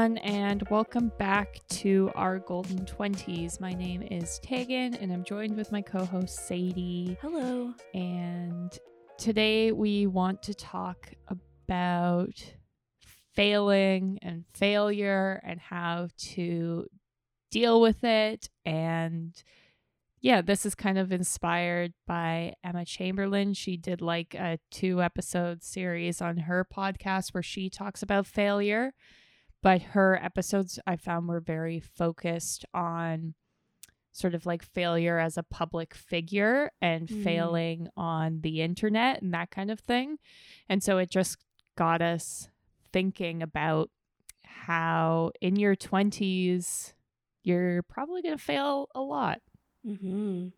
everyone, and welcome back to our Golden 20s. My name is Tegan, and I'm joined with my co host Sadie. Hello. And today we want to talk about failing and failure and how to deal with it. And yeah, this is kind of inspired by Emma Chamberlain. She did like a two episode series on her podcast where she talks about failure but her episodes I found were very focused on sort of like failure as a public figure and mm. failing on the internet and that kind of thing. And so it just got us thinking about how in your 20s you're probably going to fail a lot. Mm-hmm.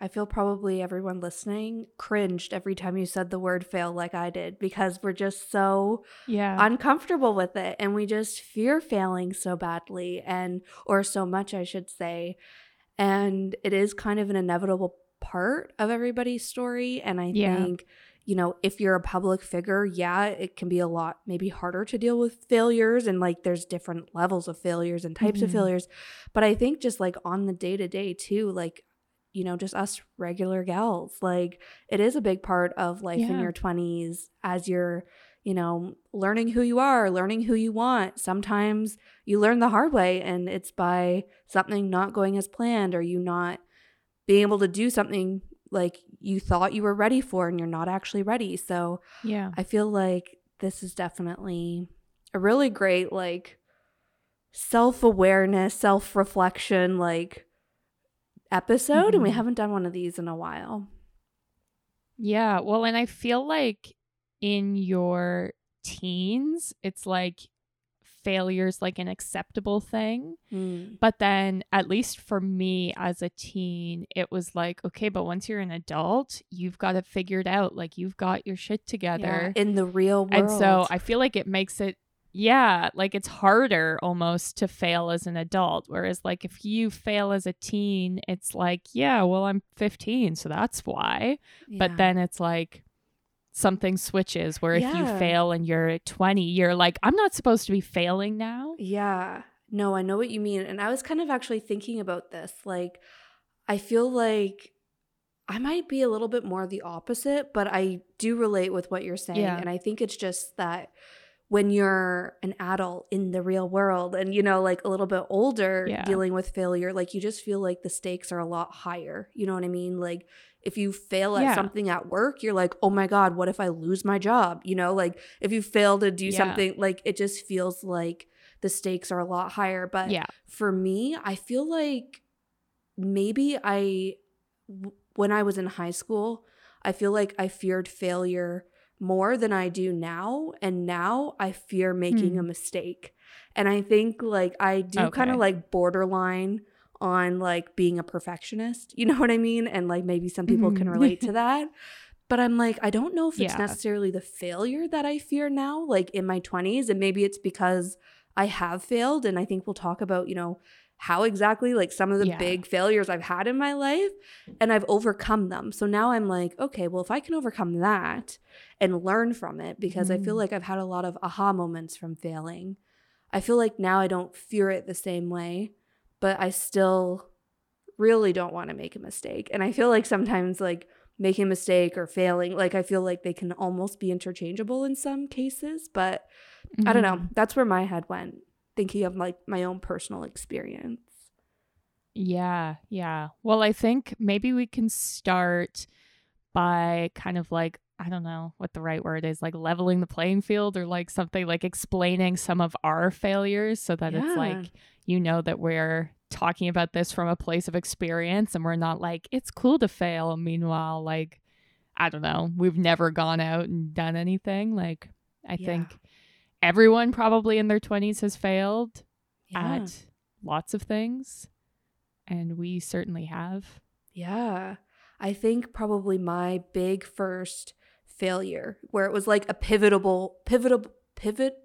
I feel probably everyone listening cringed every time you said the word fail like I did because we're just so yeah uncomfortable with it and we just fear failing so badly and or so much I should say. And it is kind of an inevitable part of everybody's story and I yeah. think you know, if you're a public figure, yeah, it can be a lot maybe harder to deal with failures and like there's different levels of failures and types mm-hmm. of failures. But I think just like on the day to day too, like you know, just us regular gals. Like it is a big part of life yeah. in your 20s as you're, you know, learning who you are, learning who you want. Sometimes you learn the hard way and it's by something not going as planned or you not being able to do something like you thought you were ready for and you're not actually ready. So, yeah. I feel like this is definitely a really great like self-awareness, self-reflection like episode mm-hmm. and we mm-hmm. haven't done one of these in a while. Yeah, well, and I feel like in your teens, it's like failure's like an acceptable thing. Mm. But then at least for me as a teen, it was like, okay, but once you're an adult, you've got it figured out. Like you've got your shit together. Yeah, in the real world. And so I feel like it makes it yeah, like it's harder almost to fail as an adult. Whereas, like, if you fail as a teen, it's like, yeah, well, I'm 15, so that's why. Yeah. But then it's like something switches where if yeah. you fail and you're 20, you're like, I'm not supposed to be failing now. Yeah. No, I know what you mean. And I was kind of actually thinking about this. Like, I feel like I might be a little bit more the opposite, but I do relate with what you're saying. Yeah. And I think it's just that when you're an adult in the real world and you know like a little bit older yeah. dealing with failure like you just feel like the stakes are a lot higher you know what i mean like if you fail at yeah. something at work you're like oh my god what if i lose my job you know like if you fail to do yeah. something like it just feels like the stakes are a lot higher but yeah for me i feel like maybe i when i was in high school i feel like i feared failure more than I do now. And now I fear making hmm. a mistake. And I think like I do okay. kind of like borderline on like being a perfectionist. You know what I mean? And like maybe some people can relate to that. But I'm like, I don't know if it's yeah. necessarily the failure that I fear now, like in my 20s. And maybe it's because I have failed. And I think we'll talk about, you know, how exactly like some of the yeah. big failures I've had in my life and I've overcome them. So now I'm like, okay, well, if I can overcome that and learn from it, because mm. I feel mm. like I've had a lot of aha moments from failing, I feel like now I don't fear it the same way, but I still really don't want to make a mistake. And I feel like sometimes, like, making a mistake or failing, like, I feel like they can almost be interchangeable in some cases, but mm-hmm. I don't know. Mm-hmm. That's where my head went thinking of like my own personal experience. Yeah, yeah. Well, I think maybe we can start by kind of like I don't know what the right word is, like leveling the playing field or like something like explaining some of our failures so that yeah. it's like you know that we're talking about this from a place of experience and we're not like it's cool to fail meanwhile like I don't know, we've never gone out and done anything like I yeah. think everyone probably in their 20s has failed yeah. at lots of things. And we certainly have. Yeah. I think probably my big first failure where it was like a pivotable, pivotable, pivot.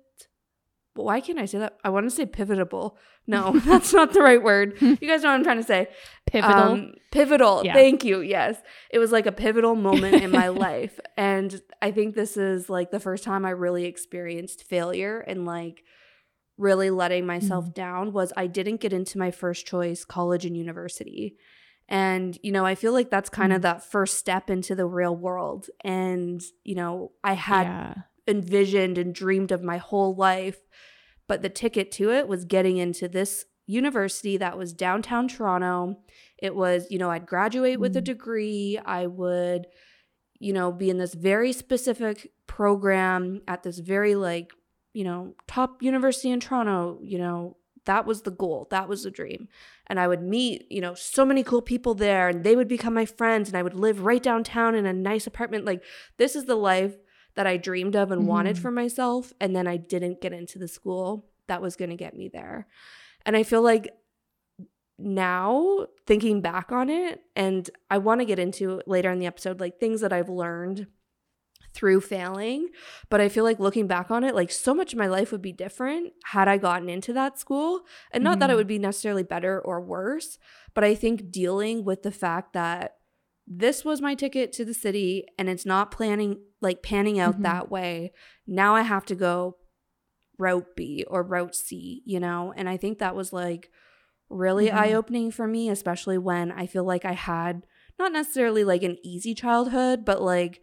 Why can't I say that? I want to say pivotable. No, that's not the right word. You guys know what I'm trying to say. Pivotal. Um, pivotal. Yeah. Thank you. Yes. It was like a pivotal moment in my life. And I think this is like the first time I really experienced failure and like really letting myself Mhm. down was I didn't get into my first choice college and university. And, you know, I feel like that's kind of Mhm. that first step into the real world. And, you know, I had yeah. Envisioned and dreamed of my whole life. But the ticket to it was getting into this university that was downtown Toronto. It was, you know, I'd graduate with a Mm. degree. I would, you know, be in this very specific program at this very, like, you know, top university in Toronto. You know, that was the goal. That was the dream. And I would meet, you know, so many cool people there and they would become my friends and I would live right downtown in a nice apartment. Like, this is the life that I dreamed of and wanted Mhm. for myself. And then I didn't get into the school that was going to get me there. And I feel like now thinking back on it, and I want to get into later in the episode, like things that I've learned through failing. But I feel like looking back on it, like so much of my life would be different had I gotten into that school. And not that it Mhm. would be necessarily better or worse, but I think dealing with the fact that this was my ticket to the city and it's not planning like panning out Mhm. that way. Now I have to go route B or route C, you know? And I think that was like really Mhm. eye opening for me, especially when I feel like I had not necessarily like an easy childhood, but like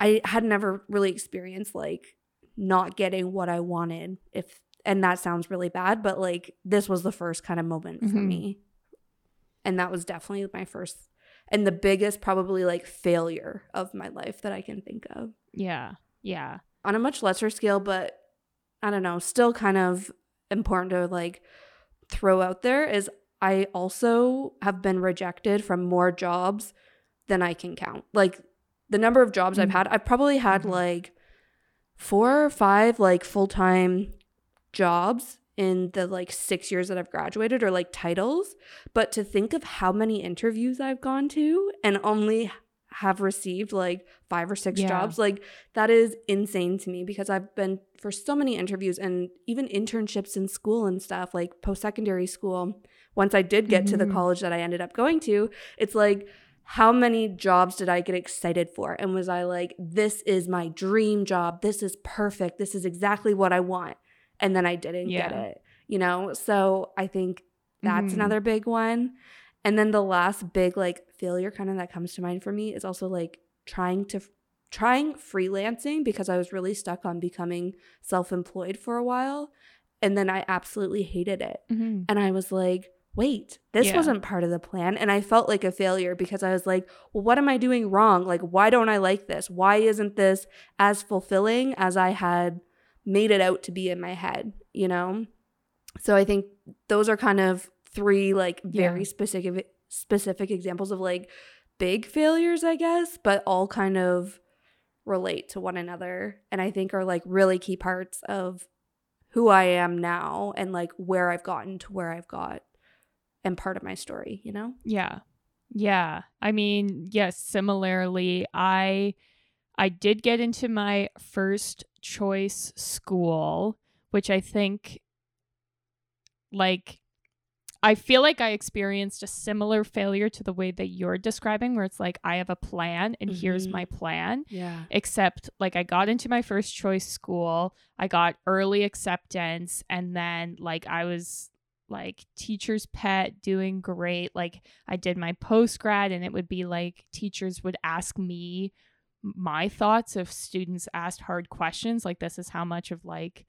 I had never really experienced like not getting what I wanted. If and that sounds really bad, but like this was the first kind of moment for Mhm. me. And that was definitely my first and the biggest probably like failure of my life that I can think of. Yeah. Yeah. On a much lesser scale, but I don't know, still kind of important to like throw out there is I also have been rejected from more jobs than I can count. Like the number of jobs I've Mhm. had, I've probably had Mhm. like four or five like full time jobs in the like six years that I've graduated or like titles. But to think of how many interviews I've gone to and only have received like five or six Yeah. jobs, like that is insane to me because I've been for so many interviews and even internships in school and stuff, like post secondary school. Once I did get to the Mhm. college that I ended up going to, it's like, how many jobs did I get excited for? And was I like, this is my dream job. This is perfect. This is exactly what I want. And then I didn't get it, you know? So I think that's Mhm. another big one. And then the last big like failure kind of that comes to mind for me is also like trying to trying freelancing because I was really stuck on becoming self-employed for a while and then I absolutely hated it. Mhm. And I was like, wait, this Yeah. wasn't part of the plan. And I felt like a failure because I was like, well, what am I doing wrong? Like, why don't I like this? Why isn't this as fulfilling as I had made it out to be in my head, you know? So I think those are kind of three like very Yeah. specific specific examples of like big failures, I guess, but all kind of relate to one another and I think are like really key parts of who I am now and like where I've gotten to where I've got and part of my story, you know? Yeah. Yeah. I mean, yes, similarly, I I did get into my first choice school, which I think like I feel like I experienced a similar failure to the way that you're describing where it's like I have a plan and here's Mhm. my plan Yeah. except like I got into my first choice school, I got early acceptance, and then like I was like teacher's pet doing great. Like I did my post grad, and it would be like teachers would ask me my thoughts if students asked hard questions. Like this is how much of like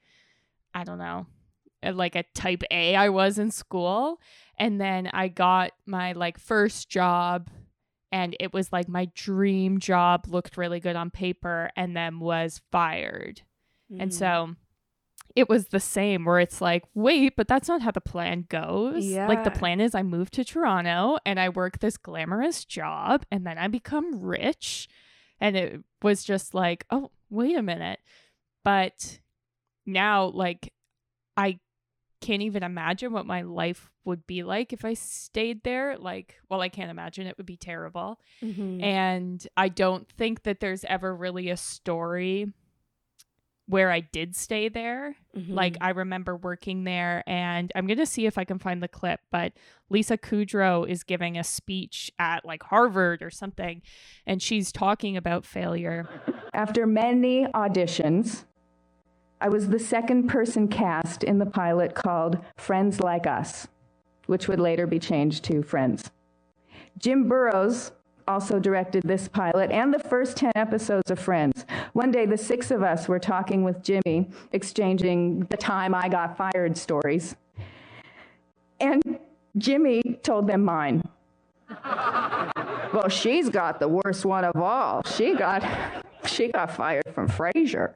I don't know uh, like a type A I was in school. And then I got my like first job and it was like my dream job looked really good on paper and then was fired. And Mm. so it was the same where it's like, wait, but that's not how the plan goes. yeah. Like the plan is I move to Toronto and I work this glamorous job and then I become rich. And it was just like, oh, wait a minute. But now, like, I can't even imagine what my life would be like if I stayed there. Like, well, I can't imagine it would be terrible. Mhm. And I don't think that there's ever really a story where I did stay there. Like Mhm. I remember working there and I'm going to see if I can find the clip, but Lisa Kudrow is giving a speech at like Harvard or something and she's talking about failure. After many auditions, I was the second person cast in the pilot called Friends Like Us, which would later be changed to Friends. Jim Burrows also directed this pilot and the first 10 episodes of Friends. One day, the six of us were talking with Jimmy, exchanging the time I got fired stories. And Jimmy told them mine. well, she's got the worst one of all. She got she got fired from Frasier.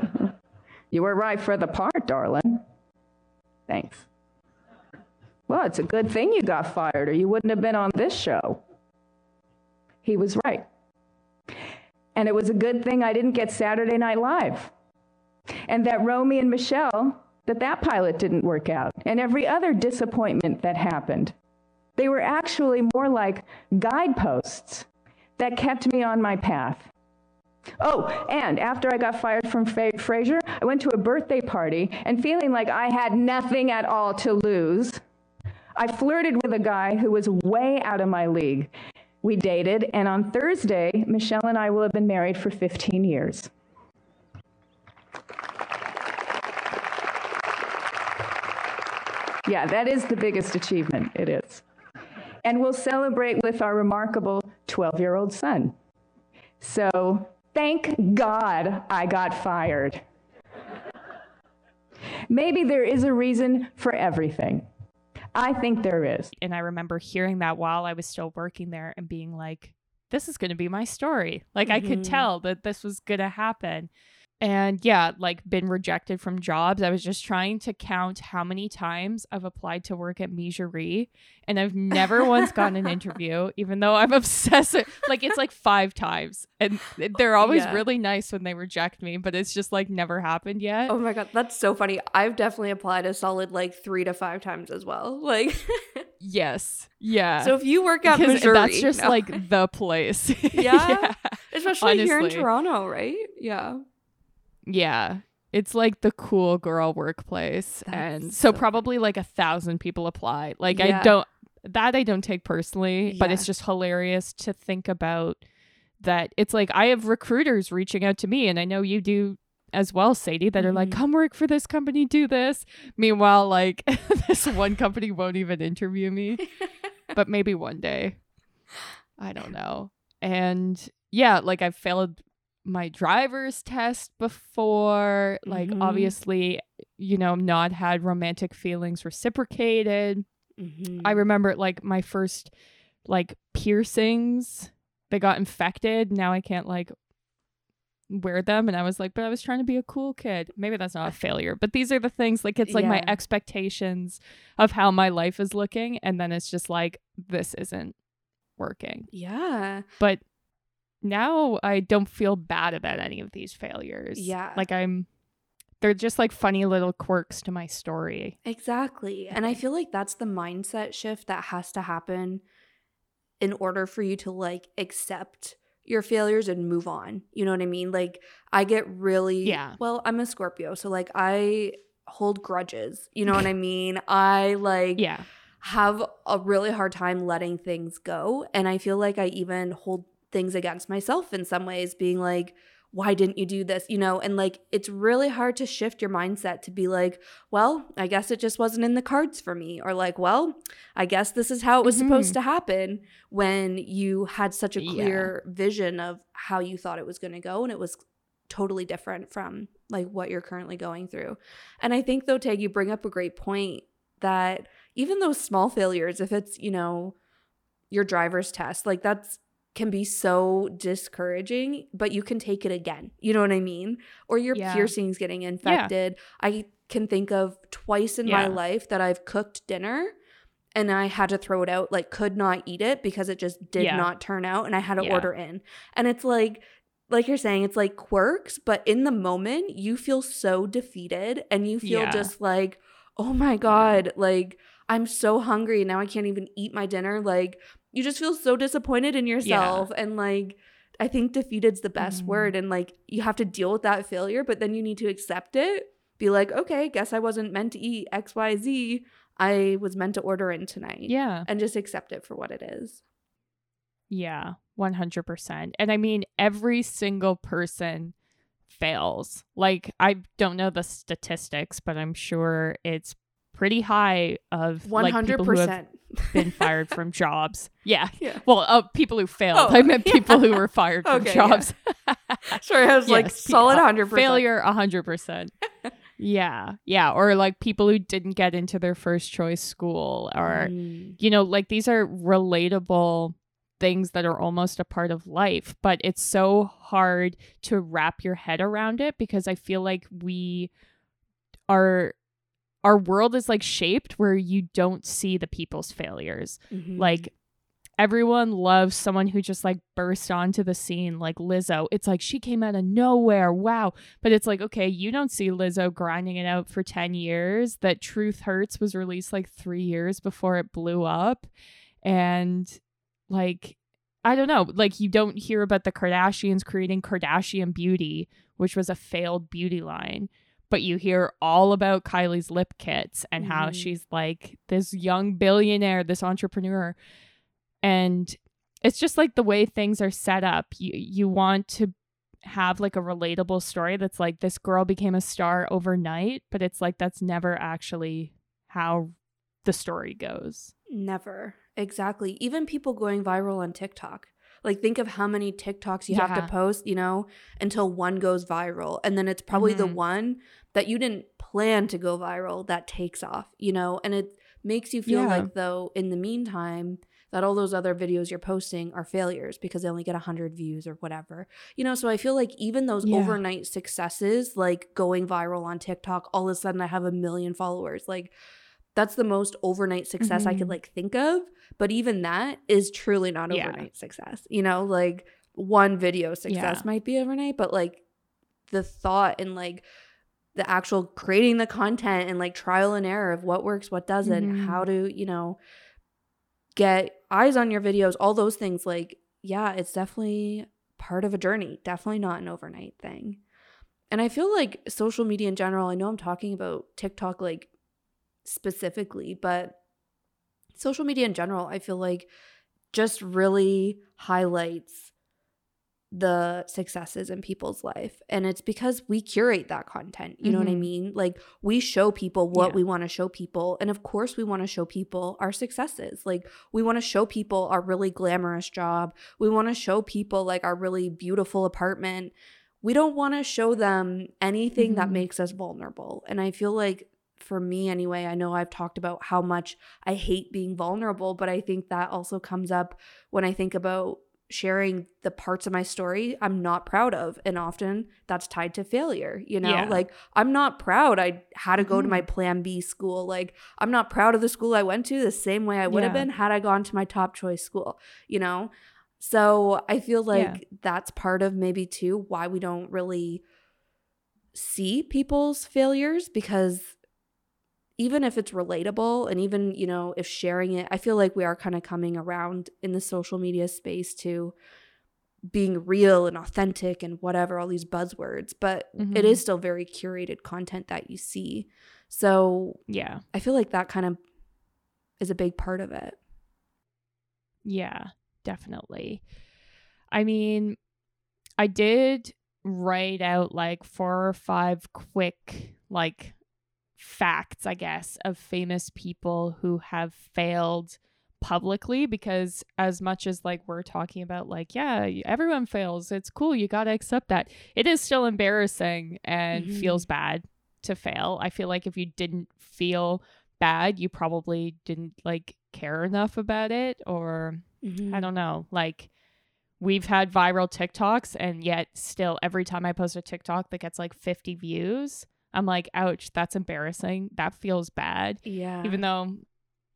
you were right for the part, darling. Thanks. Well, it's a good thing you got fired, or you wouldn't have been on this show. He was right. And it was a good thing I didn't get Saturday Night Live. And that Romy and Michelle, that that pilot didn't work out. And every other disappointment that happened. They were actually more like guideposts that kept me on my path. Oh, and after I got fired from Fra- Frasier, I went to a birthday party and feeling like I had nothing at all to lose, I flirted with a guy who was way out of my league. We dated, and on Thursday, Michel and I will have been married for 15 years. Yeah, that is the biggest achievement. It is. And we'll celebrate with our remarkable 12 year old son. So thank God I got fired. Maybe there is a reason for everything. I think there is. And I remember hearing that while I was still working there and being like, this is going to be my story. Like, I could Mhm. tell that this was going to happen. And yeah, like, been rejected from jobs. I was just trying to count how many times I've applied to work at Mejuri, and I've never once gotten an interview, even though I'm obsessed. with- Like, it's like five times. And they're oh, always Yeah. really nice when they reject me, but it's just like never happened yet. Oh my god, that's so funny. I've definitely applied a solid like three to five times as well. Like, Yes. Yeah. so if you work at because Mejuri, that's just no. like the place. Yeah. especially here in. Toronto, right? Yeah. Yeah. It's like the cool girl workplace. That's and so, so probably like a thousand people apply. Like Yeah. I don't that I don't take personally, but it's just hilarious to think about that it's like I have recruiters reaching out to me and I know you do as well, Sadie, that are like, Mhm. come work for this company, do this. Meanwhile, like this one company won't even interview me. but maybe one day. I don't know. And yeah, like I've failed my driver's test before. Like Mhm. obviously, you know, not had romantic feelings reciprocated. Mhm. I remember like my first like piercings, they got infected. Now I can't like wear them and I was like, but I was trying to be a cool kid. Maybe that's not a failure, but these are the things like it's like my expectations of how my life is looking and then it's just like this isn't working. yeah. But now I don't feel bad about any of these failures. Yeah. Like I'm they're just like funny little quirks to my story. Exactly. And I feel like that's the mindset shift that has to happen in order for you to like accept your failures and move on. You know what I mean? Like I get really Yeah. well, I'm a Scorpio, so like I hold grudges. You know what I mean? I like Yeah. have a really hard time letting things go. And I feel like I even hold things against myself in some ways, being like, why didn't you do this? You know, and like it's really hard to shift your mindset to be like, well, I guess it just wasn't in the cards for me. Or like, well, I guess this is how it was supposed Mhm. to happen when you had such a Yeah. clear vision of how you thought it was going to go. And it was totally different from like what you're currently going through. And I think though, Tag, you bring up a great point that even those small failures, if it's, you know, your driver's test, like that's can be so discouraging, but you can take it again. You know what I mean? Or your Yeah. piercings getting infected. I can think of twice in my life that I've cooked dinner and I had to throw it out, like could not eat it because it just did Yeah. not turn out and I had to Yeah. order in. And it's like like you're saying, it's like quirks, but in the moment you feel so defeated and you feel Yeah. just like, oh my God, like I'm so hungry. and Now I can't even eat my dinner. Like you just feel so disappointed in yourself. And like I think defeated's the best Mhm. word. And like you have to deal with that failure, but then you need to accept it. Be like, okay, guess I wasn't meant to eat XYZ. I was meant to order in tonight. Yeah. And just accept it for what it is. Yeah, 100%. And I mean, every single person fails. Like I don't know the statistics, but I'm sure it's pretty high of One like hundred people who have percent. been fired from jobs. Yeah. Yeah. Well, uh, people who failed. Oh, I meant yeah. people who were fired from Okay, yeah. jobs. Sorry, I was like Yes, pe- solid uh, hundred percent. Failure, hundred percent. Yeah, yeah, or like people who didn't get into their first choice school, or Mm. you know, like these are relatable things that are almost a part of life, but it's so hard to wrap your head around it because I feel like we are our world is like shaped where you don't see the people's failures. Mhm. Like everyone loves someone who just like burst onto the scene like Lizzo. It's like she came out of nowhere. Wow. But it's like, okay, you don't see Lizzo grinding it out for 10 years. That Truth Hurts was released like 3 years before it blew up. And like I don't know, like you don't hear about the Kardashians creating Kardashian Beauty, which was a failed beauty line. But you hear all about Kylie's lip kits and how Mhm. she's like this young billionaire, this entrepreneur and it's just like the way things are set up you you want to have like a relatable story that's like this girl became a star overnight but it's like that's never actually how the story goes Never. Exactly. Even people going viral on TikTok. Like think of how many TikToks you have to post, you know, until one goes viral. And then it's probably the Mhm. one that you didn't plan to go viral that takes off, you know? And it makes you feel Yeah. like though in the meantime that all those other videos you're posting are failures because they only get 100 views or whatever. You know, so I feel like even those Yeah. overnight successes like going viral on TikTok, all of a sudden I have a million followers. Like that's the most overnight success I could Mhm. like think of. But even that is truly not Yeah. overnight success. You know, like one video success Yeah. might be overnight, but like the thought and like the actual creating the content and like trial and error of what works, what doesn't, Mhm. how to, you know, get eyes on your videos, all those things. Like, yeah, it's definitely part of a journey, definitely not an overnight thing. And I feel like social media in general, I know I'm talking about TikTok like specifically, but social media in general, I feel like just really highlights the successes in people's life. And it's because we curate that content. You know what I Mhm. mean? Like we show people what Yeah. we want to show people. And of course, we want to show people our successes. Like we want to show people our really glamorous job. We want to show people like our really beautiful apartment. We don't want to show them anything that Mhm. makes us vulnerable. And I feel like for me anyway, I know I've talked about how much I hate being vulnerable, but I think that also comes up when I think about sharing the parts of my story I'm not proud of. And often that's tied to failure, you know? Yeah. Like, I'm not proud I had to go to my Mhm. plan B school. Like, I'm not proud of the school I went to the same way I would have been had I gone to my top choice school, you know? So I feel like Yeah. that's part of maybe too why we don't really see people's failures because even if it's relatable and even you know if sharing it i feel like we are kind of coming around in the social media space to being real and authentic and whatever all these buzzwords but it Mhm. is still very curated content that you see so yeah i feel like that kind of is a big part of it Yeah, definitely. I mean, I did write out like four or five quick, like, facts, I guess, of famous people who have failed publicly because as much as like we're talking about like yeah everyone fails it's cool you got to accept that it is still embarrassing and Mhm. feels bad to fail i feel like if you didn't feel bad you probably didn't like care enough about it or Mm-hmm. I don't know. Like we've had viral TikToks and yet still every time I post a TikTok that gets like 50 views, I'm like, ouch, that's embarrassing. That feels bad. yeah Even though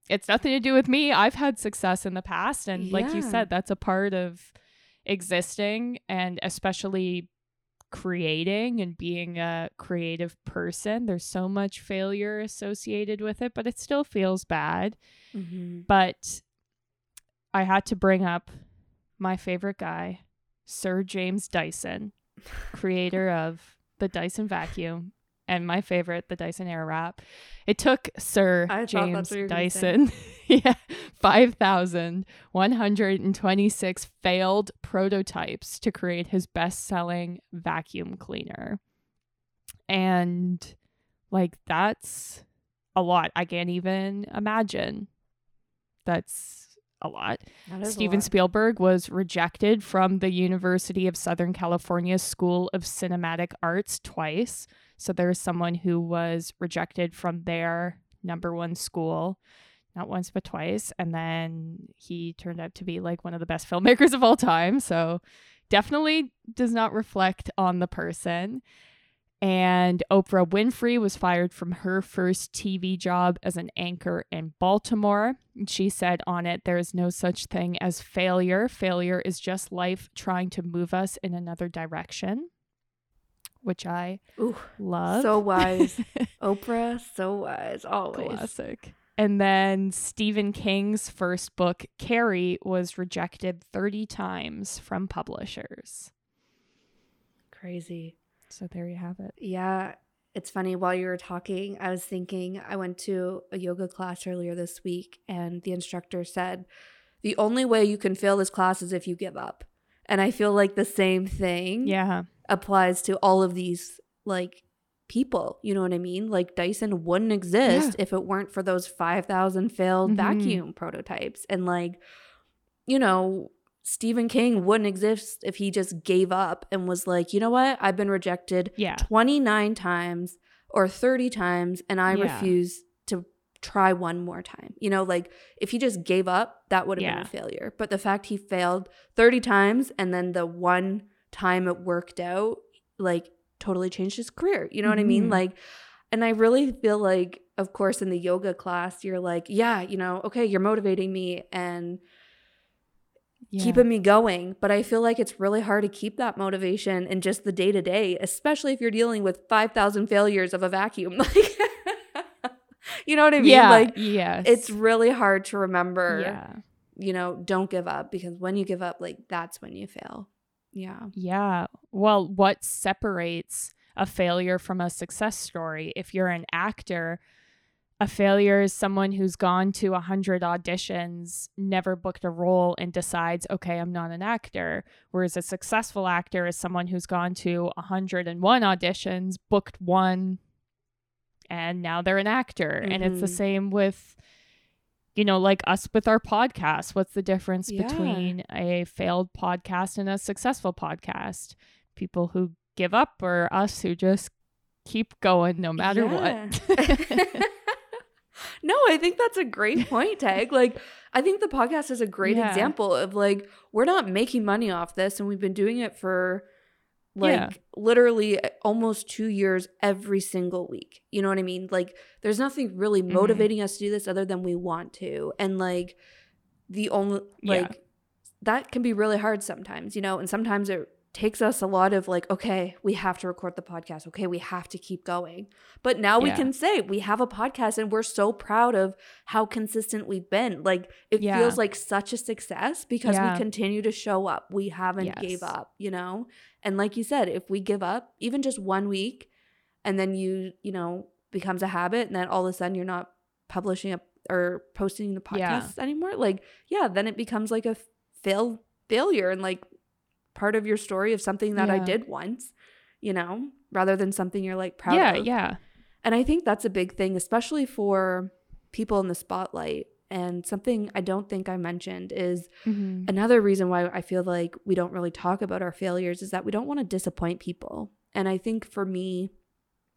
it's nothing to do with me. I've had success in the past and like you said, that's a part of existing and especially creating and being a creative person. There's so much failure associated with it, but it still feels bad Mhm. but I had to bring up my favorite guy, Sir James Dyson, creator of the Dyson vacuum and my favorite, the Dyson Airwrap. It took Sir I James that's what you were gonna say. Dyson. yeah, 5,126 failed prototypes to create his best selling vacuum cleaner. And like, that's a lot. I can't even imagine. That's a lot. Is a Steven lot. Spielberg was rejected from the University of Southern California School of Cinematic Arts twice. So there's someone who was rejected from their number one school, not once but twice. And then he turned out to be like one of the best filmmakers of all time. So definitely does not reflect on the person. And Oprah Winfrey was fired from her first TV job as an anchor in Baltimore. She said on it, There is no such thing as failure. Failure is just life trying to move us in another direction, which I Ooh, love. so wise. Oprah, so wise, always. Classic. And then Stephen King's first book, Carrie, was rejected 30 times from publishers. Crazy. So there you have it. Yeah, it's funny. While you were talking, I was thinking I went to a yoga class earlier this week, and the instructor said, The only way you can fail this class is if you give up. And I feel like the same thing Yeah. applies to all of these like people. You know what I mean? Like Dyson wouldn't exist if it weren't for those 5,000 failed Mhm. vacuum prototypes. And like, you know, Stephen King wouldn't exist if he just gave up and was like, you know what? I've been rejected Yeah. 29 times or 30 times and I Yeah. refuse try one more time. You know, like if he just gave up, that would have Yeah. been a failure. But the fact he failed 30 times and then the one time it worked out, like totally changed his career. You know what I mean? Mhm. Like and I really feel like of course in the yoga class you're like, yeah, you know, okay, you're motivating me and yeah. keeping me going. But I feel like it's really hard to keep that motivation in just the day to day, especially if you're dealing with 5,000 failures of a vacuum. Like, you know what I mean? yeah. Like, yes. it's really hard to remember, yeah. you know, don't give up because when you give up, like, that's when you fail. Yeah. Yeah. Well, what separates a failure from a success story? If you're an actor, a failure is someone who's gone to a hundred auditions, never booked a role, and decides, okay, I'm not an actor. Whereas a successful actor is someone who's gone to a hundred and one auditions, booked one, and now they're an actor. And it's the Mhm. same with you know, like us with our podcast. What's the difference Yeah. between a failed podcast and a successful podcast? People who give up or us who just keep going no matter what. no, I think that's a great point, Tag. Like, I think the podcast is a great Yeah. example of like, we're not making money off this, and we've been doing it for like Yeah. literally uh, almost two years every single week. You know what I mean? Like, there's nothing really Mhm. motivating us to do this other than we want to. And like, the only, Yeah. like, that can be really hard sometimes, you know, and sometimes it takes us a lot of like, okay, we have to record the podcast. Okay, we have to keep going. But now we can say we have a podcast and we're so proud of how consistent we've been. Like it Yeah. feels like such a success because Yeah. we continue to show up. We haven't Yes. gave up, you know? And like you said, if we give up even just one week and then you, you know, becomes a habit and then all of a sudden you're not publishing a or posting the Yeah. podcast anymore, like yeah, then it becomes like a fail failure and like part of your story of something that I did once, you know, rather than something you're like proud yeah, of. Yeah. Yeah. And I think that's a big thing, especially for people in the spotlight. And something I don't think I mentioned is Mhm. another reason why I feel like we don't really talk about our failures is that we don't want to disappoint people. And I think for me,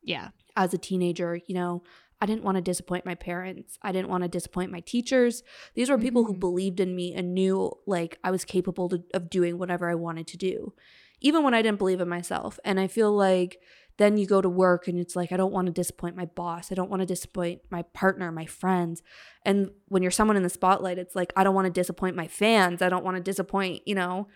Yeah. as a teenager, you know, I didn't want to disappoint my parents. I didn't want to disappoint my teachers. These were people who Mhm. believed in me and knew like I was capable to, of doing whatever I wanted to do, even when I didn't believe in myself. And I feel like then you go to work and it's like, I don't want to disappoint my boss. I don't want to disappoint my partner, my friends. And when you're someone in the spotlight, it's like, I don't want to disappoint my fans. I don't want to disappoint, you know,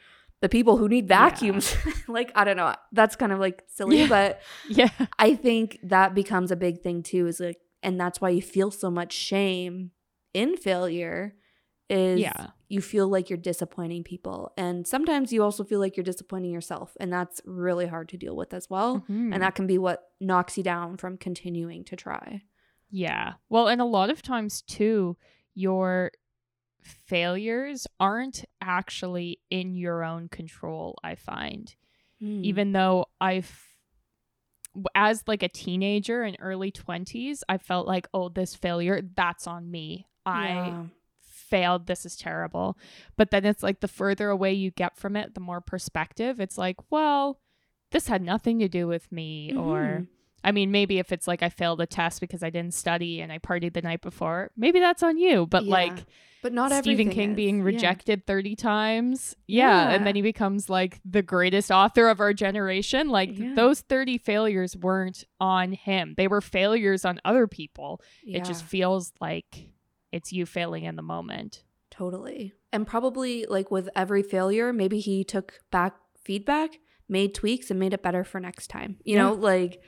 the people who need Yeah. vacuums. like, I don't know. That's kind of like silly, Yeah. but Yeah. I think that becomes a big thing too, is like, and that's why you feel so much shame in failure is Yeah. You feel like you're disappointing people. And sometimes you also feel like you're disappointing yourself. And that's really hard to deal with as well. Mhm. And that can be what knocks you down from continuing to try. Yeah. Well, and a lot of times too, your failures aren't actually in your own control, I find. Mm. Even though I've as like a teenager in early 20s, I felt like, "Oh, this failure, that's on me. I Yeah. Failed. This is terrible." But then it's like the further away you get from it, the more perspective. It's like, "Well, this had nothing to do with me or Mhm. I mean, maybe if it's like I failed a test because I didn't study and I partied the night before, maybe that's on you. But Yeah. like but not Stephen King is. being Yeah. rejected 30 times. Yeah. Yeah. And then he becomes like the greatest author of our generation. Like Yeah. those 30 failures weren't on him, they were failures on other people. Yeah. It just feels like it's you failing in the moment. Totally. And probably like with every failure, maybe he took back feedback, made tweaks, and made it better for next time. You Yeah. know, like,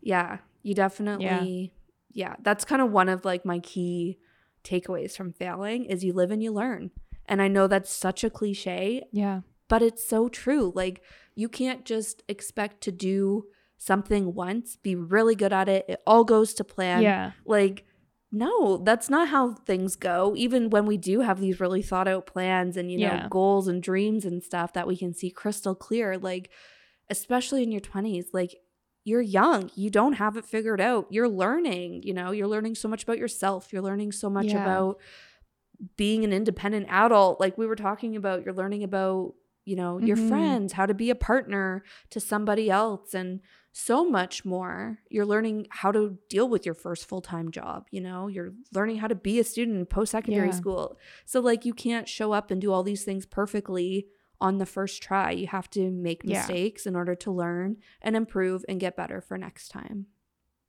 yeah, you definitely, yeah, that's kind of one of like my key takeaways from failing is you live and you learn. And I know that's such a cliche, Yeah. but it's so true. Like, you can't just expect to do something once, be really good at it, it all goes to plan. yeah. Like, no, that's not how things go. Even when we do have these really thought out plans and, you know, Yeah. goals and dreams and stuff that we can see crystal clear, like, especially in your 20s, like, you're young. You don't have it figured out. You're learning, you know, you're learning so much about yourself. You're learning so much Yeah. about being an independent adult. Like we were talking about, you're learning about, you know, your Mhm. friends, how to be a partner to somebody else, and so much more. You're learning how to deal with your first full time job. You know, you're learning how to be a student in post secondary Yeah. school. So, like, you can't show up and do all these things perfectly on the first try. You have to make Yeah. mistakes in order to learn and improve and get better for next time.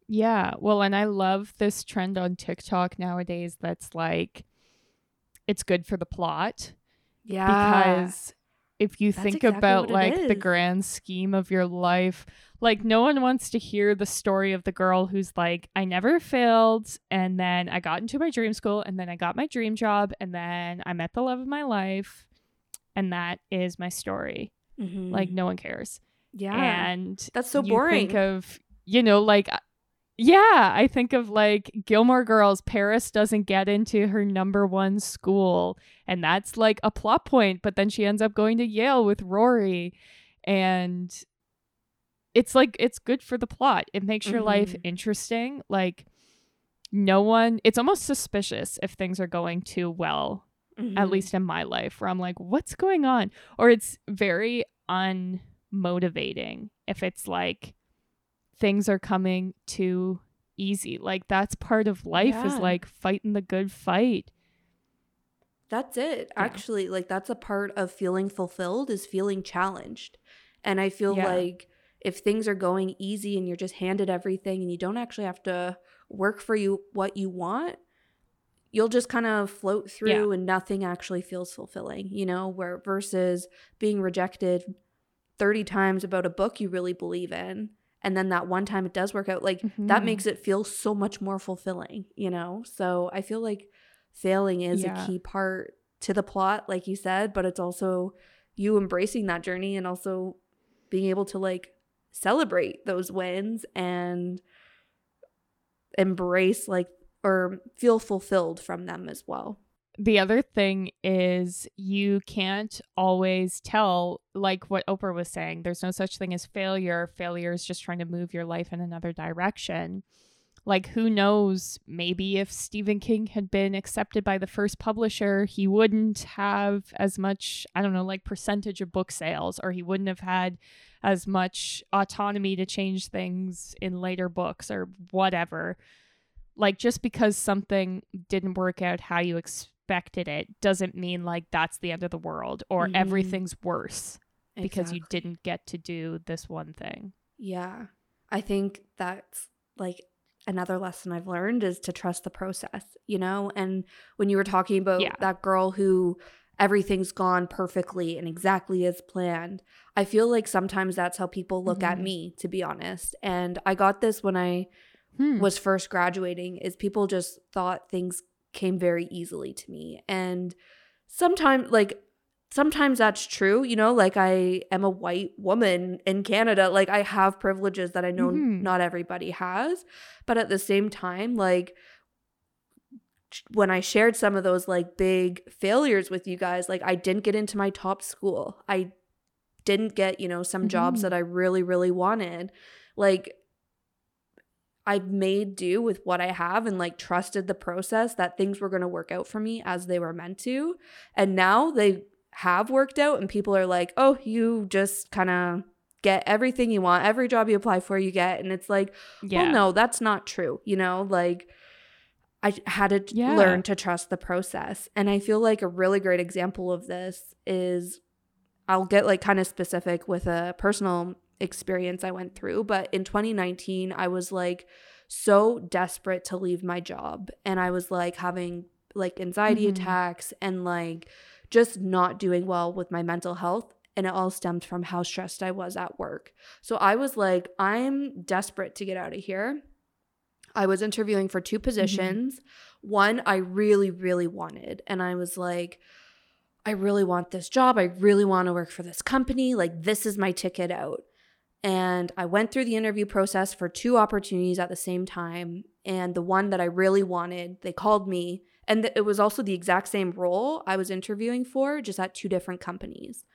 Yeah. Well, and I love this trend on TikTok nowadays that's like, it's good for the plot. Yeah. because if you That's think exactly about like the grand scheme of your life like no one wants to hear the story of the girl who's like i never failed and then i got into my dream school and then i got my dream job and then i met the love of my life and that is my story Mhm. like no one cares yeah. and That's so you boring. think of you know like yeah i think of like gilmore girls paris doesn't get into her number one school and that's like a plot point but then she ends up going to yale with rory and it's like it's good for the plot it makes your life Mhm. interesting like no one it's almost suspicious if things are going too well at Mhm. least in my life, where I'm like, what's going on? Or it's very unmotivating if it's like things are coming too easy. Like that's part of life is like fighting the good fight. That's it. Yeah. Actually, like that's a part of feeling fulfilled is feeling challenged. And I feel Yeah. like if things are going easy and you're just handed everything and you don't actually have to work for you what you want, you'll just kind of float through and nothing actually feels fulfilling, you know, where versus being rejected 30 times about a book you really believe in and then that one time it does work out like that Mhm. makes it feel so much more fulfilling, you know? So I feel like failing is Yeah. a key part to the plot like you said, but it's also you embracing that journey and also being able to like celebrate those wins and embrace like or feel fulfilled from them as well. The other thing is you can't always tell like what Oprah was saying there's no such thing as failure. Failure is just trying to move your life in another direction. Like who knows? Maybe if Stephen King had been accepted by the first publisher he wouldn't have as much I don't know like percentage of book sales or he wouldn't have had as much autonomy to change things in later books or whatever. Like just because something didn't work out how you expected it doesn't mean like that's the end of the world or Mhm. everything's worse because you didn't get to do this one thing. Yeah. I think that's like another lesson I've learned is to trust the process, you know? And when you were talking about Yeah. that girl who everything's gone perfectly and exactly as planned, I feel like sometimes that's how people look at Mhm. me, to be honest. And I got this when I Hmm. was first graduating is people just thought things came very easily to me and sometimes like sometimes that's true you know like i am a white woman in canada like i have privileges that i know Mhm. not everybody has but at the same time like when I shared some of those like big failures with you guys, like I didn't get into my top school. I didn't get, you know, some jobs Mhm. that I really, really wanted. Like, I made do with what I have and like trusted the process that things were going to work out for me as they were meant to. And now they have worked out, and people are like, oh, you just kind of get everything you want. Every job you apply for, you get. And it's like, Yeah. well, no, that's not true. You know, like I had to Yeah. learn to trust the process. And I feel like a really great example of this is I'll get like kind of specific with a personal experience I went through, but in 2019, I was like so desperate to leave my job. And I was like having like anxiety Mhm. attacks and like just not doing well with my mental health. And it all stemmed from how stressed I was at work. So I was like, I'm desperate to get out of here. I was interviewing for two positions. One I really, really wanted. And I was like, I really want this job. I really want to work for this company. Like, this is my ticket out. And I went through the interview process for two opportunities at the same time. And the one that I really wanted, they called me. And th- it was also the exact same role I was interviewing for, just at two different companies.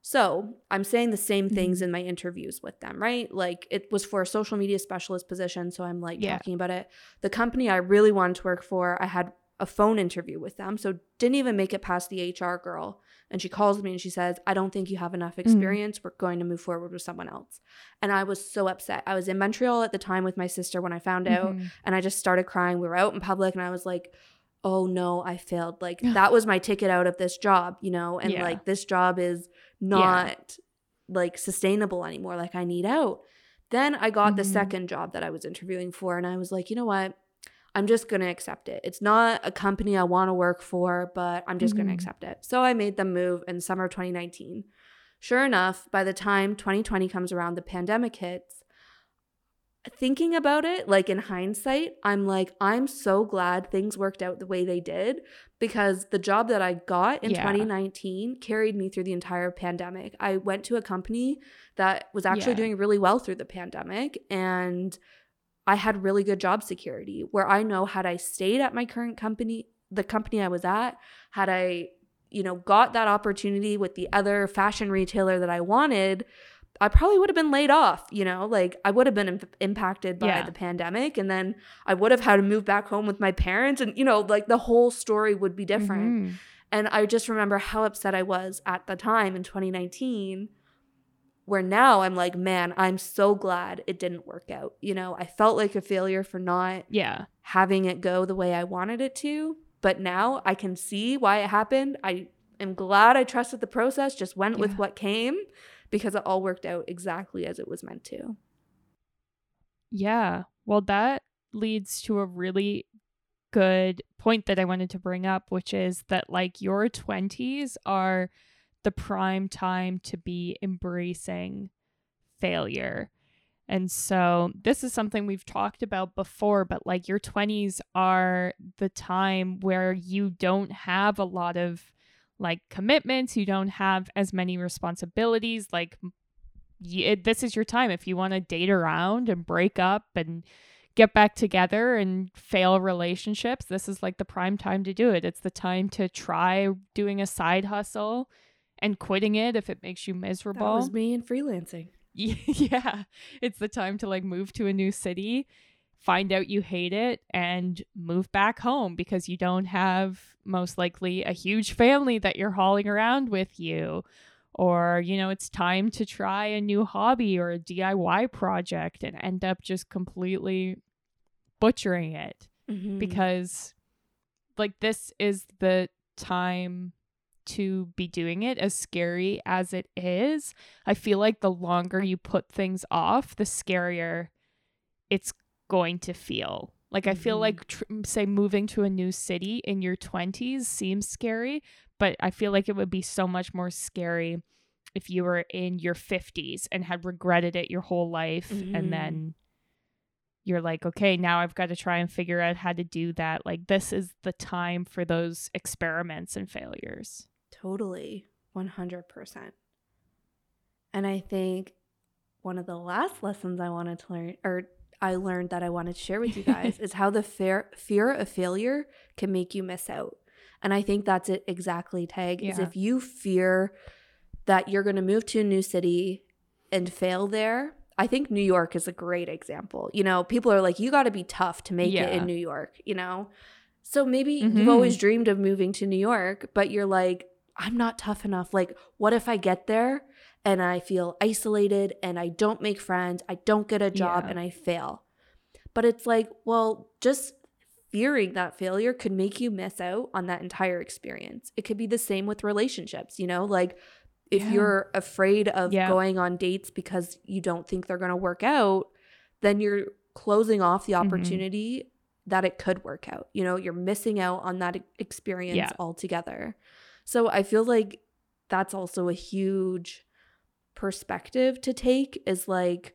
So I'm saying the same mm-hmm. things in my interviews with them, right? Like it was for a social media specialist position. So I'm like Yeah. talking about it. The company I really wanted to work for, I had a phone interview with them. So didn't even make it past the HR girl. And she calls me and she says, I don't think you have enough experience. We're going to move forward with someone else. And I was so upset. I was in Montreal at the time with my sister when I found out Mhm. and I just started crying. We were out in public and I was like, oh no, I failed. Like that was my ticket out of this job, you know? And Yeah. like this job is not like sustainable anymore. Like I need out. Then I got the Mhm. second job that I was interviewing for and I was like, you know what? I'm just going to accept it. It's not a company I want to work for, but I'm just going to mm-hmm. accept it. So I made the move in summer 2019. Sure enough, by the time 2020 comes around, the pandemic hits. Thinking about it, like in hindsight, I'm like, I'm so glad things worked out the way they did because the job that I got in Yeah. 2019 carried me through the entire pandemic. I went to a company that was actually Yeah. doing really well through the pandemic and I had really good job security where I know had I stayed at my current company, the company I was at, had I, you know, got that opportunity with the other fashion retailer that I wanted, I probably would have been laid off, you know, like I would have been imp- impacted by Yeah. the pandemic and then I would have had to move back home with my parents and you know, like the whole story would be different. Mhm. And I just remember how upset I was at the time in 2019, where now I'm like, man, I'm so glad it didn't work out. You know, I felt like a failure for not Yeah. having it go the way I wanted it to. But now I can see why it happened. I am glad I trusted the process, just went with what came because it all worked out exactly as it was meant to. Yeah. Well, that leads to a really good point that I wanted to bring up, which is that like your 20s are the prime time to be embracing failure. And so this is something we've talked about before, but like your 20s are the time where you don't have a lot of like commitments, you don't have as many responsibilities. Like, this is your time if you want to date around and break up and get back together and fail relationships. This is like the prime time to do it. It's the time to try doing a side hustle and quitting it if it makes you miserable. That was me in freelancing. yeah it's the time to like move to a new city find out you hate it and move back home because you don't have most likely a huge family that you're hauling around with you or you know it's time to try a new hobby or a DIY project and end up just completely butchering it Mhm. because like this is the time to be doing it as scary as it is i feel like the longer you put things off the scarier it's going to feel like i feel Mhm. like tr- say moving to a new city in your 20s seems scary but i feel like it would be so much more scary if you were in your 50s and had regretted it your whole life Mhm. and then you're like, okay, now I've got to try and figure out how to do that. Like, this is the time for those experiments and failures. Totally. 100%. And I think one of the last lessons I wanted to learn or I learned that I wanted to share with you guys is how the fear fear of failure can make you miss out. And I think that's it exactly, Tag. Is if you fear that you're going to move to a new city and fail there, I think New York is a great example. You know, people are like, you got to be tough to make it in New York, you know? So maybe you've Mhm. always dreamed of moving to New York, but you're like, I'm not tough enough. Like, what if I get there and I feel isolated and I don't make friends, I don't get a job, Yeah. and I fail? But it's like, well, just fearing that failure could make you miss out on that entire experience. It could be the same with relationships, you know? Like, if Yeah. you're afraid of Yeah. going on dates because you don't think they're going to work out, then you're closing off the Mhm. opportunity that it could work out. You know, you're missing out on that experience altogether. So I feel like that's also a huge perspective to take is like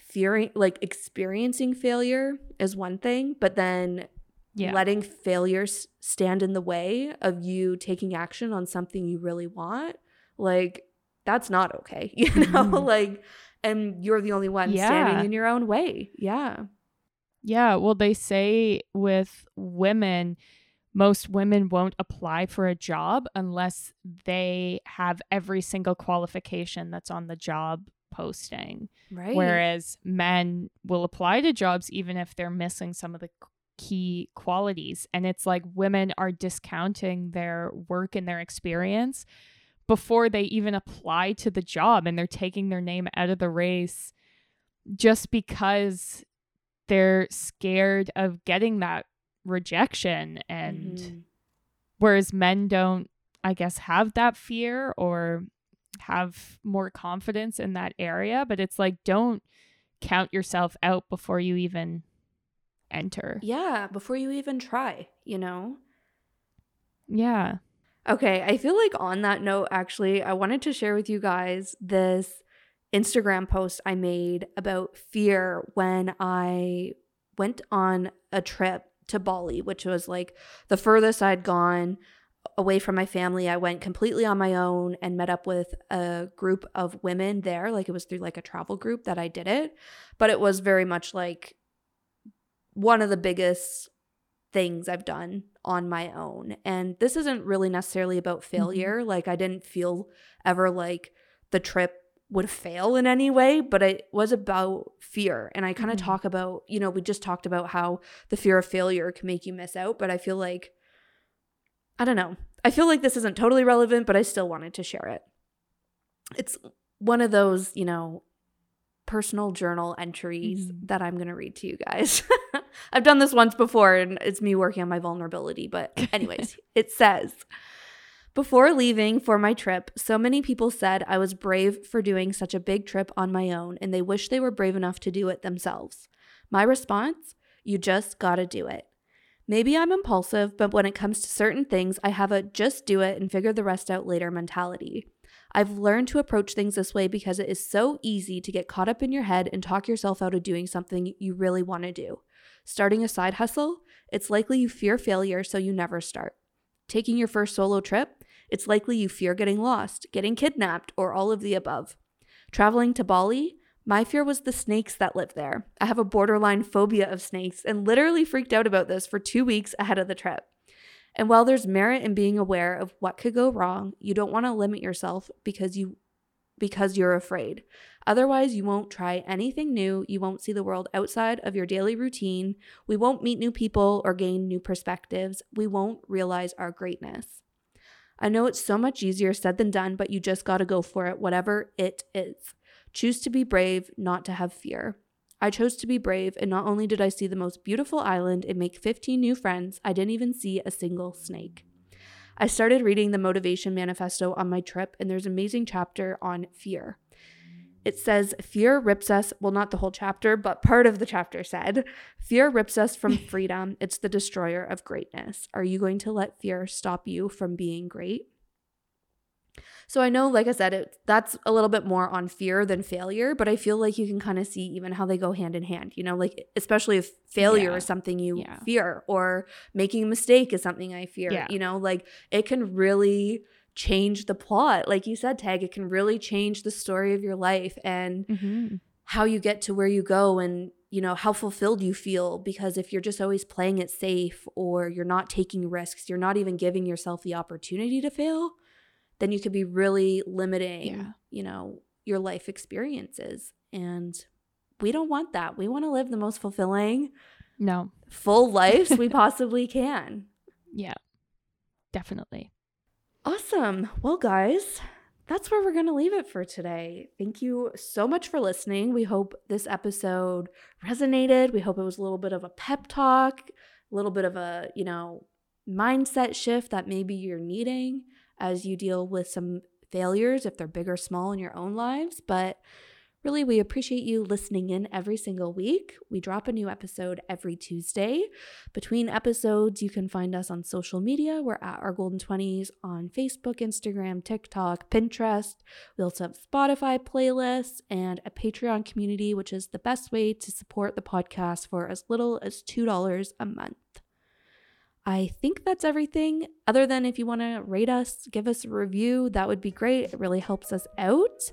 fearing like experiencing failure is one thing, but then Yeah. letting failures stand in the way of you taking action on something you really want, like that's not okay. You know, Mhm. like and you're the only one Yeah. standing in your own way. Yeah. Yeah, well, they say with women, most women won't apply for a job unless they have every single qualification that's on the job posting. Right. Whereas men will apply to jobs even if they're missing some of the key qualities. And it's like women are discounting their work and their experience before they even apply to the job and they're taking their name out of the race just because they're scared of getting that rejection and Mhm. whereas men don't i guess have that fear or have more confidence in that area but it's like don't count yourself out before you even enter Yeah, before you even try, you know? yeah Okay, I feel like on that note, actually, I wanted to share with you guys this Instagram post I made about fear when I went on a trip to Bali, which was like the furthest I'd gone away from my family. I went completely on my own and met up with a group of women there. Like it was through like a travel group that I did it, but it was very much like one of the biggest things I've done on my own. And this isn't really necessarily about mm-hmm. failure. Like, I didn't feel ever like the trip would fail in any way, but it was about fear. And I kind of Mhm. talk about, you know, we just talked about how the fear of failure can make you miss out, but I feel like, I don't know. I feel like this isn't totally relevant, but I still wanted to share it. It's one of those, you know, personal journal entries Mhm. that I'm going to read to you guys. I've done this once before and it's me working on my vulnerability. But, anyways, it says Before leaving for my trip, so many people said I was brave for doing such a big trip on my own and they wish they were brave enough to do it themselves. My response You just gotta do it. Maybe I'm impulsive, but when it comes to certain things, I have a just do it and figure the rest out later mentality. I've learned to approach things this way because it is so easy to get caught up in your head and talk yourself out of doing something you really want to do. Starting a side hustle, it's likely you fear failure, so you never start. Taking your first solo trip, it's likely you fear getting lost, getting kidnapped, or all of the above. Traveling to Bali, my fear was the snakes that live there. I have a borderline phobia of snakes and literally freaked out about this for two weeks ahead of the trip. And while there's merit in being aware of what could go wrong, you don't want to limit yourself because you because you're afraid. Otherwise, you won't try anything new, you won't see the world outside of your daily routine, we won't meet new people or gain new perspectives, we won't realize our greatness. I know it's so much easier said than done, but you just got to go for it, whatever it is. Choose to be brave, not to have fear. I chose to be brave, and not only did I see the most beautiful island and make 15 new friends, I didn't even see a single snake. I started reading the Motivation Manifesto on my trip, and there's an amazing chapter on fear. It says, Fear rips us, well, not the whole chapter, but part of the chapter said, Fear rips us from freedom. It's the destroyer of greatness. Are you going to let fear stop you from being great? So I know, like I said, it, that's a little bit more on fear than failure, but I feel like you can kind of see even how they go hand in hand, you know, like especially if failure Yeah. is something you Yeah. fear or making a mistake is something I fear, Yeah. you know, like it can really change the plot. Like you said, Tag, it can really change the story of your life. And mm-hmm. how you get to where you go and you know how fulfilled you feel because if you're just always playing it safe or you're not taking risks you're not even giving yourself the opportunity to fail then you could be really limiting Yeah. you know your life experiences and we don't want that we want to live the most fulfilling No. full lives we possibly can Yeah. Definitely. Awesome. Well, guys, that's where we're going to leave it for today. Thank you so much for listening. We hope this episode resonated. We hope it was a little bit of a pep talk, a little bit of a, you know, mindset shift that maybe you're needing as you deal with some failures, if they're big or small in your own lives. But really, we appreciate you listening in every single week. We drop a new episode every Tuesday. Between episodes, you can find us on social media. We're at our Golden 20s on Facebook, Instagram, TikTok, Pinterest. We also have Spotify playlists and a Patreon community, which is the best way to support the podcast for as little as $2 a month. I think that's everything. Other than if you want to rate us, give us a review, that would be great. It really helps us out.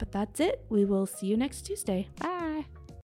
But that's it. We will see you next Tuesday. Bye.